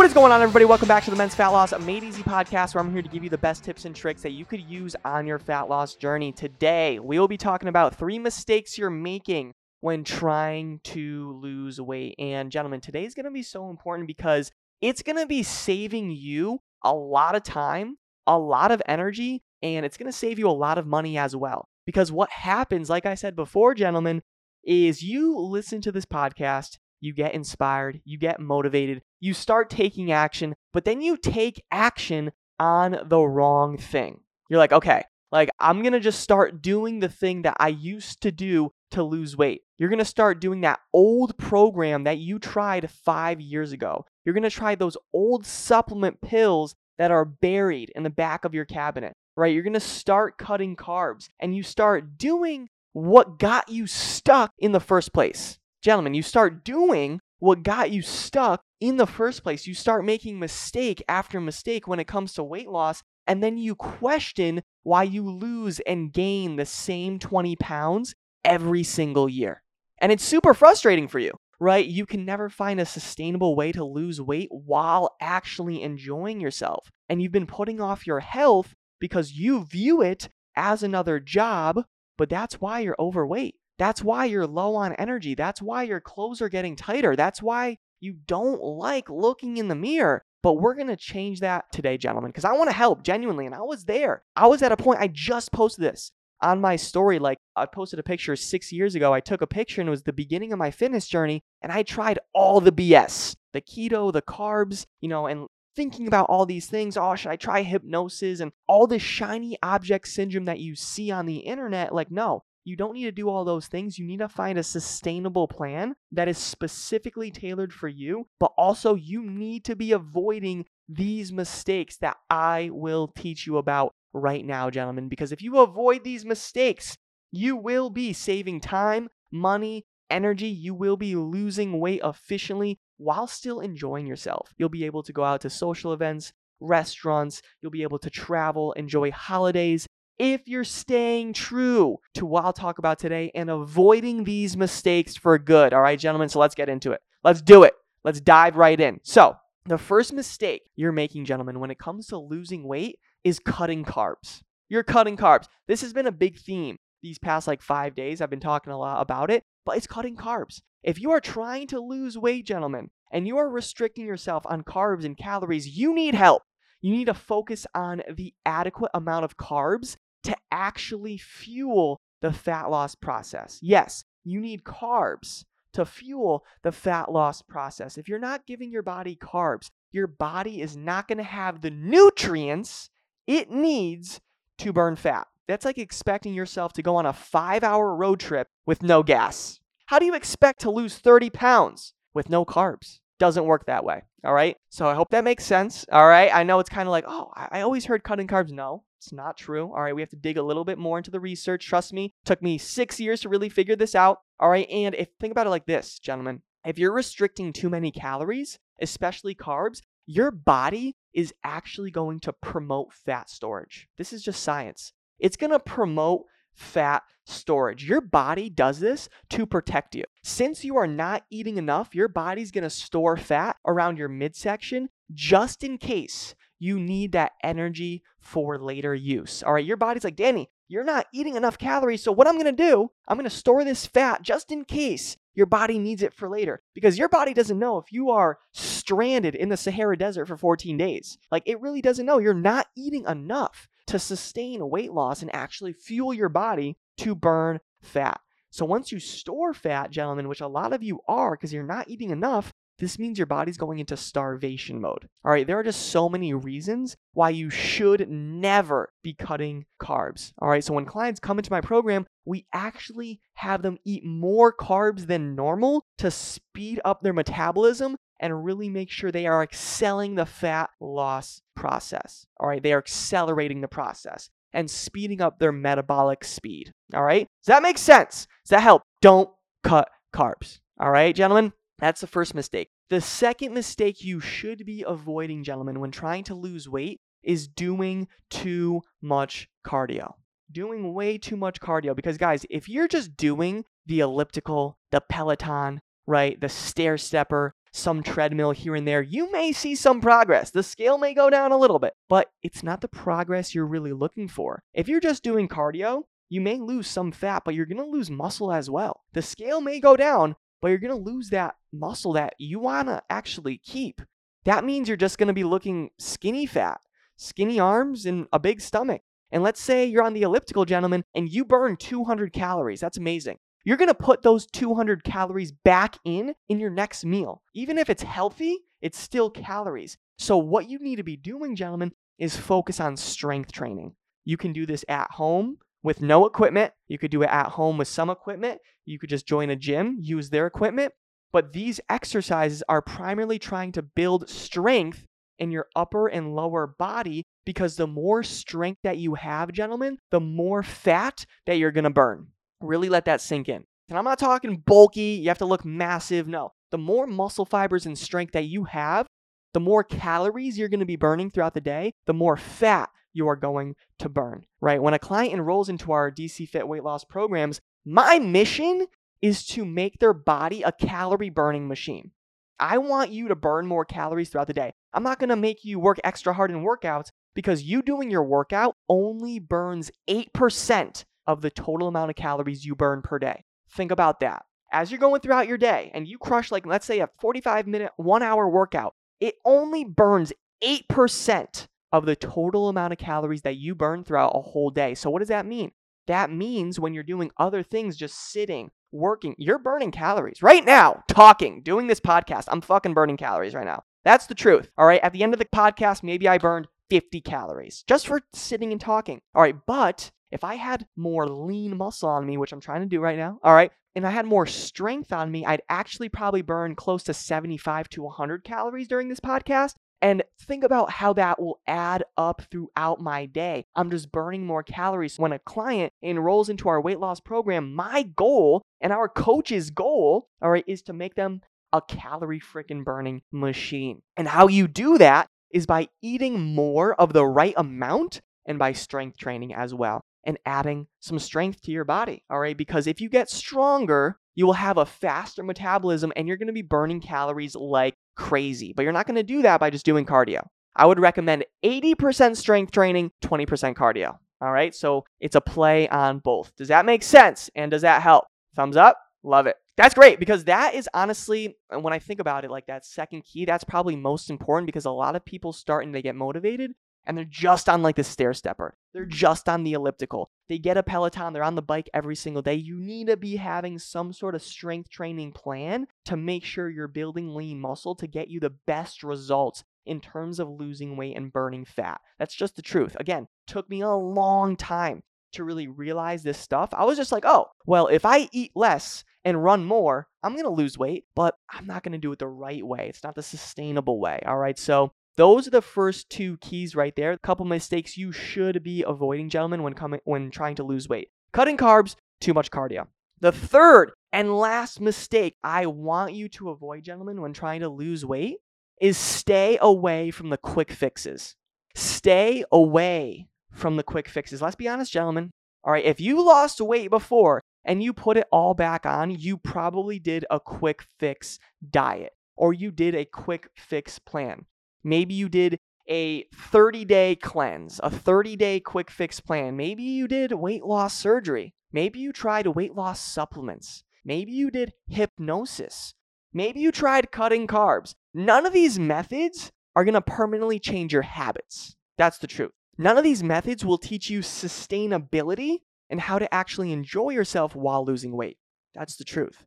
What is going on, everybody? Welcome back to the Men's Fat Loss Made Easy podcast, where I'm here to give you the best tips and tricks that you could use on your fat loss journey. Today, we will be talking about three mistakes you're making when trying to lose weight. And, gentlemen, today is going to be so important because it's going to be saving you a lot of time, a lot of energy, and it's going to save you a lot of money as well. Because what happens, like I said before, gentlemen, is you listen to this podcast, you get inspired, you get motivated, you start taking action, but then you take action on the wrong thing. You're like, okay, like I'm going to just start doing the thing that I used to do to lose weight. You're going to start doing that old program that you tried five years ago. You're going to try those old supplement pills that are buried in the back of your cabinet, right? You're going to start cutting carbs and you start doing what got you stuck in the first place. Gentlemen, you start doing what got you stuck in the first place. You start making mistake after mistake when it comes to weight loss, and then you question why you lose and gain the same 20 pounds every single year. And it's super frustrating for you, right? You can never find a sustainable way to lose weight while actually enjoying yourself. And you've been putting off your health because you view it as another job, but that's why you're overweight. That's why you're low on energy. That's why your clothes are getting tighter. That's why you don't like looking in the mirror. But we're going to change that today, gentlemen, because I want to help genuinely. And I was there. I was at a point, I just posted this on my story. Like, I posted a picture six years ago. I took a picture and it was the beginning of my fitness journey. And I tried all the BS the keto, the carbs, you know, and thinking about all these things. Oh, should I try hypnosis and all this shiny object syndrome that you see on the internet? Like, no, you don't need to do all those things. You need to find a sustainable plan that is specifically tailored for you, but also you need to be avoiding these mistakes that I will teach you about right now, gentlemen. Because if you avoid these mistakes, you will be saving time, money, energy. You will be losing weight efficiently while still enjoying yourself. You'll be able to go out to social events, restaurants, you'll be able to travel, enjoy holidays, if you're staying true to what I'll talk about today and avoiding these mistakes for good. All right, gentlemen, so let's get into it. Let's do it. Let's dive right in. So, the first mistake you're making, gentlemen, when it comes to losing weight is cutting carbs. You're cutting carbs. This has been a big theme these past like five days. I've been talking a lot about it, but it's cutting carbs. If you are trying to lose weight, gentlemen, and you are restricting yourself on carbs and calories, you need help. You need to focus on the adequate amount of carbs to actually fuel the fat loss process. Yes, you need carbs to fuel the fat loss process. If you're not giving your body carbs, your body is not going to have the nutrients it needs to burn fat. That's like expecting yourself to go on a five hour road trip with no gas. How do you expect to lose 30 pounds with no carbs? Doesn't work that way. All right. So I hope that makes sense. All right. I know it's kind of like, oh, I always heard cutting carbs. No, it's not true. All right, we have to dig a little bit more into the research. Trust me, took me six years to really figure this out. All right, and if think about it like this, gentlemen, if you're restricting too many calories, especially carbs, your body is actually going to promote fat storage. This is just science. It's going to promote fat storage. Your body does this to protect you. Since you are not eating enough, your body's going to store fat around your midsection just in case you need that energy for later use. All right, your body's like, Danny, you're not eating enough calories. So, what I'm gonna do, I'm gonna store this fat just in case your body needs it for later. Because your body doesn't know if you are stranded in the Sahara Desert for 14 days. Like, it really doesn't know. You're not eating enough to sustain weight loss and actually fuel your body to burn fat. So, once you store fat, gentlemen, which a lot of you are because you're not eating enough, this means your body's going into starvation mode. All right, there are just so many reasons why you should never be cutting carbs. All right, so when clients come into my program, we actually have them eat more carbs than normal to speed up their metabolism and really make sure they are excelling the fat loss process. All right, they are accelerating the process. and speeding up their metabolic speed. All right? Does that make sense? Does that help? Don't cut carbs. All right, gentlemen? That's the first mistake. The second mistake you should be avoiding, gentlemen, when trying to lose weight is doing too much cardio. Doing way too much cardio. Because, guys, if you're just doing the elliptical, the Peloton, right, the stair stepper, some treadmill here and there, you may see some progress. The scale may go down a little bit, but it's not the progress you're really looking for. If you're just doing cardio, you may lose some fat, but you're going to lose muscle as well. The scale may go down, but you're going to lose that muscle that you want to actually keep. That means you're just going to be looking skinny fat, skinny arms, and a big stomach. And let's say you're on the elliptical, gentlemen, and you burn 200 calories. That's amazing. You're going to put those 200 calories back in in your next meal. Even if it's healthy, it's still calories. So, what you need to be doing, gentlemen, is focus on strength training. You can do this at home with no equipment. You could do it at home with some equipment. You could just join a gym, use their equipment. But these exercises are primarily trying to build strength in your upper and lower body because the more strength that you have, gentlemen, the more fat that you're going to burn. Really let that sink in. And I'm not talking bulky, you have to look massive. No. The more muscle fibers and strength that you have, the more calories you're going to be burning throughout the day, the more fat you are going to burn, right? When a client enrolls into our DC Fit weight loss programs, my mission is to make their body a calorie burning machine. I want you to burn more calories throughout the day. I'm not going to make you work extra hard in workouts because you doing your workout only burns 8% of the total amount of calories you burn per day. Think about that. As you're going throughout your day and you crush, like, let's say a 45 minute, one hour workout, it only burns 8% of the total amount of calories that you burn throughout a whole day. So, what does that mean? That means when you're doing other things, just sitting, working, you're burning calories. Right now, talking, doing this podcast, I'm fucking burning calories right now. That's the truth. All right. At the end of the podcast, maybe I burned 50 calories just for sitting and talking. All right. But if I had more lean muscle on me, which I'm trying to do right now, all right, and I had more strength on me, I'd actually probably burn close to 75 to 100 calories during this podcast. And think about how that will add up throughout my day. I'm just burning more calories. When a client enrolls into our weight loss program, my goal and our coach's goal, all right, is to make them a calorie freaking burning machine. And how you do that is by eating more of the right amount and by strength training as well and adding some strength to your body. All right. Because if you get stronger, you will have a faster metabolism and you're going to be burning calories like crazy. But you're not going to do that by just doing cardio. I would recommend 80% strength training, 20% cardio. All right. So it's a play on both. Does that make sense? And does that help? Thumbs up. Love it. That's great because that is honestly, when I think about it, like that second key, that's probably most important because a lot of people start and they get motivated and they're just on like the stair stepper. They're mm. just on the elliptical. They get a Peloton, they're on the bike every single day. You need to be having some sort of strength training plan to make sure you're building lean muscle to get you the best results in terms of losing weight and burning fat. That's just the truth. Again, took me a long time to really realize this stuff. I was just like, oh, well, if I eat less and run more, I'm going to lose weight, but I'm not going to do it the right way. It's not the sustainable way. All right. So those are the first two keys right there. A couple mistakes you should be avoiding, gentlemen, when coming when trying to lose weight. Cutting carbs, too much cardio. The third and last mistake I want you to avoid, gentlemen, when trying to lose weight is stay away from the quick fixes. Stay away from the quick fixes. Let's be honest, gentlemen. All right, if you lost weight before and you put it all back on, you probably did a quick fix diet or you did a quick fix plan. Maybe you did a 30 day cleanse, a 30 day quick fix plan. Maybe you did weight loss surgery. Maybe you tried weight loss supplements. Maybe you did hypnosis. Maybe you tried cutting carbs. None of these methods are going to permanently change your habits. That's the truth. None of these methods will teach you sustainability and how to actually enjoy yourself while losing weight. That's the truth,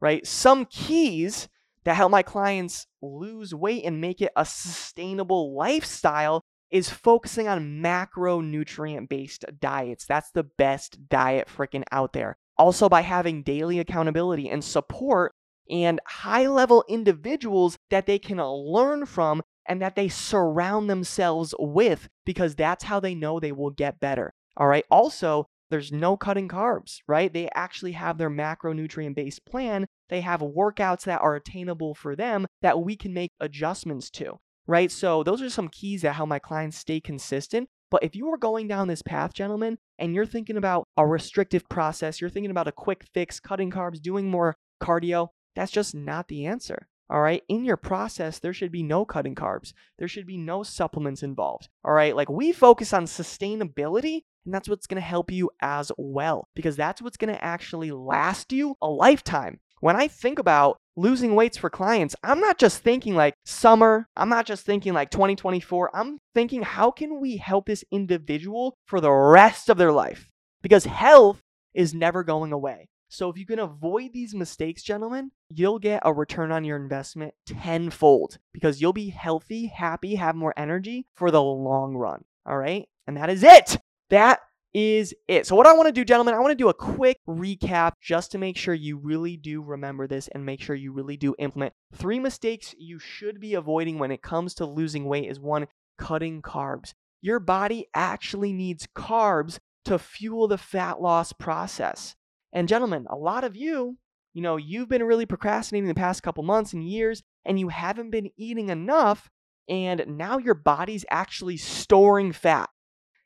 right? Some keys that help my clients lose weight and make it a sustainable lifestyle is focusing on macronutrient based diets. That's the best diet freaking out there. Also, by having daily accountability and support and high level individuals that they can learn from and that they surround themselves with because that's how they know they will get better. All right. Also, there's no cutting carbs, right? They actually have their macronutrient based plan. They have workouts that are attainable for them that we can make adjustments to, right? So, those are some keys that help my clients stay consistent. But if you are going down this path, gentlemen, and you're thinking about a restrictive process, you're thinking about a quick fix, cutting carbs, doing more cardio, that's just not the answer. All right. In your process, there should be no cutting carbs. There should be no supplements involved. All right. Like we focus on sustainability, and that's what's going to help you as well, because that's what's going to actually last you a lifetime. When I think about losing weights for clients, I'm not just thinking like summer, I'm not just thinking like 2024. I'm thinking, how can we help this individual for the rest of their life? Because health is never going away. So if you can avoid these mistakes, gentlemen, you'll get a return on your investment tenfold because you'll be healthy, happy, have more energy for the long run. All right. And that is it. That is it. So, what I want to do, gentlemen, I want to do a quick recap just to make sure you really do remember this and make sure you really do implement. Three mistakes you should be avoiding when it comes to losing weight is one, cutting carbs. Your body actually needs carbs to fuel the fat loss process. And gentlemen, a lot of you, you know, you've been really procrastinating the past couple months and years, and you haven't been eating enough, and now your body's actually storing fat.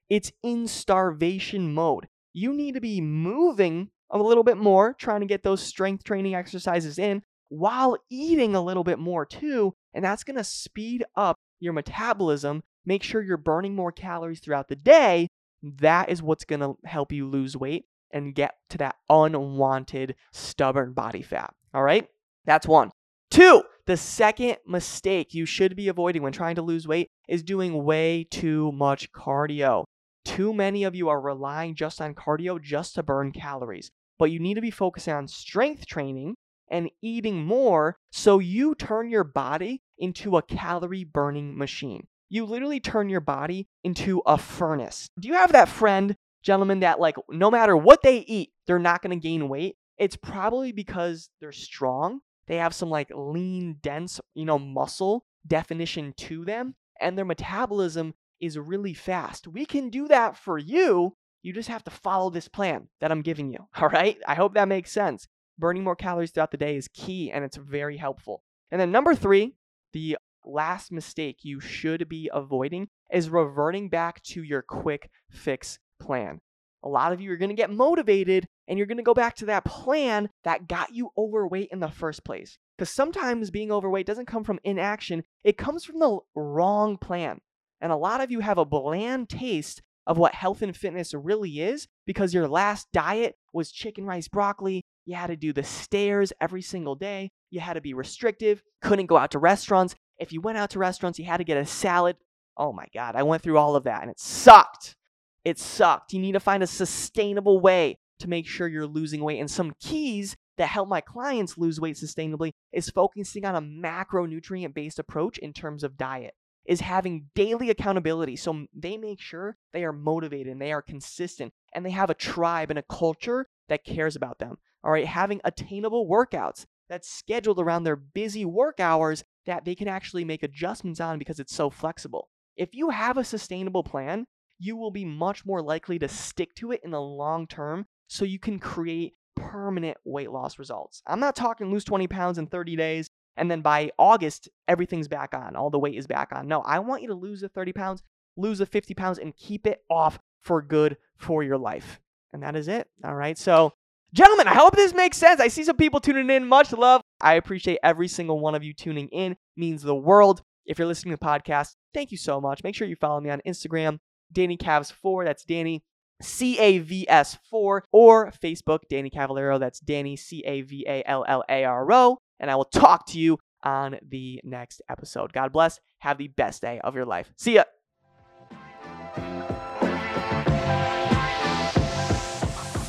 It's in starvation mode. You need to be moving a little bit more, trying to get those strength training exercises in while eating a little bit more too. And that's going to speed up your metabolism, make sure you're burning more calories throughout the day. That is what's going to help you lose weight and get to that unwanted, stubborn body fat. All right? That's one. Two, the second mistake you should be avoiding when trying to lose weight is doing way too much cardio. Too many of you are relying just on cardio just to burn calories, but you need to be focusing on strength training and eating more so you turn your body into a calorie burning machine. You literally turn your body into a furnace. Do you have that friend gentlemen that like no matter what they eat, they're not going to gain weight, it's probably because they're strong. They have some like lean, dense, you know, muscle definition to them, and their metabolism is really fast. We can do that for you. You just have to follow this plan that I'm giving you. All right. I hope that makes sense. Burning more calories throughout the day is key and it's very helpful. And then number three, the last mistake you should be avoiding is reverting back to your quick fix plan. A lot of you are going to get motivated and you're going to go back to that plan that got you overweight in the first place. Because sometimes being overweight doesn't come from inaction, it comes from the wrong plan. And a lot of you have a bland taste of what health and fitness really is because your last diet was chicken, rice, broccoli. You had to do the stairs every single day. You had to be restrictive, couldn't go out to restaurants. If you went out to restaurants, you had to get a salad. Oh my God, I went through all of that and it sucked. It sucked. You need to find a sustainable way to make sure you're losing weight. And some keys that help my clients lose weight sustainably is focusing on a macronutrient based approach in terms of diet, is having daily accountability. So they make sure they are motivated and they are consistent and they have a tribe and a culture that cares about them. All right, having attainable workouts that's scheduled around their busy work hours that they can actually make adjustments on because it's so flexible. If you have a sustainable plan, you will be much more likely to stick to it in the long term so you can create permanent weight loss results. I'm not talking lose 20 pounds in 30 days and then by August, everything's back on, all the weight is back on. No, I want you to lose the 30 pounds, lose the 50 pounds, and keep it off for good for your life. And that is it. All right. So, gentlemen, I hope this makes sense. I see some people tuning in. Much love. I appreciate every single one of you tuning in. It means the world. If you're listening to the podcast, thank you so much. Make sure you follow me on Instagram, Danny Cavs 4. That's Danny C A V S 4 or Facebook Danny Cavallaro. That's Danny C A V A L L A R O. And I will talk to you on the next episode. God bless. Have the best day of your life. See ya.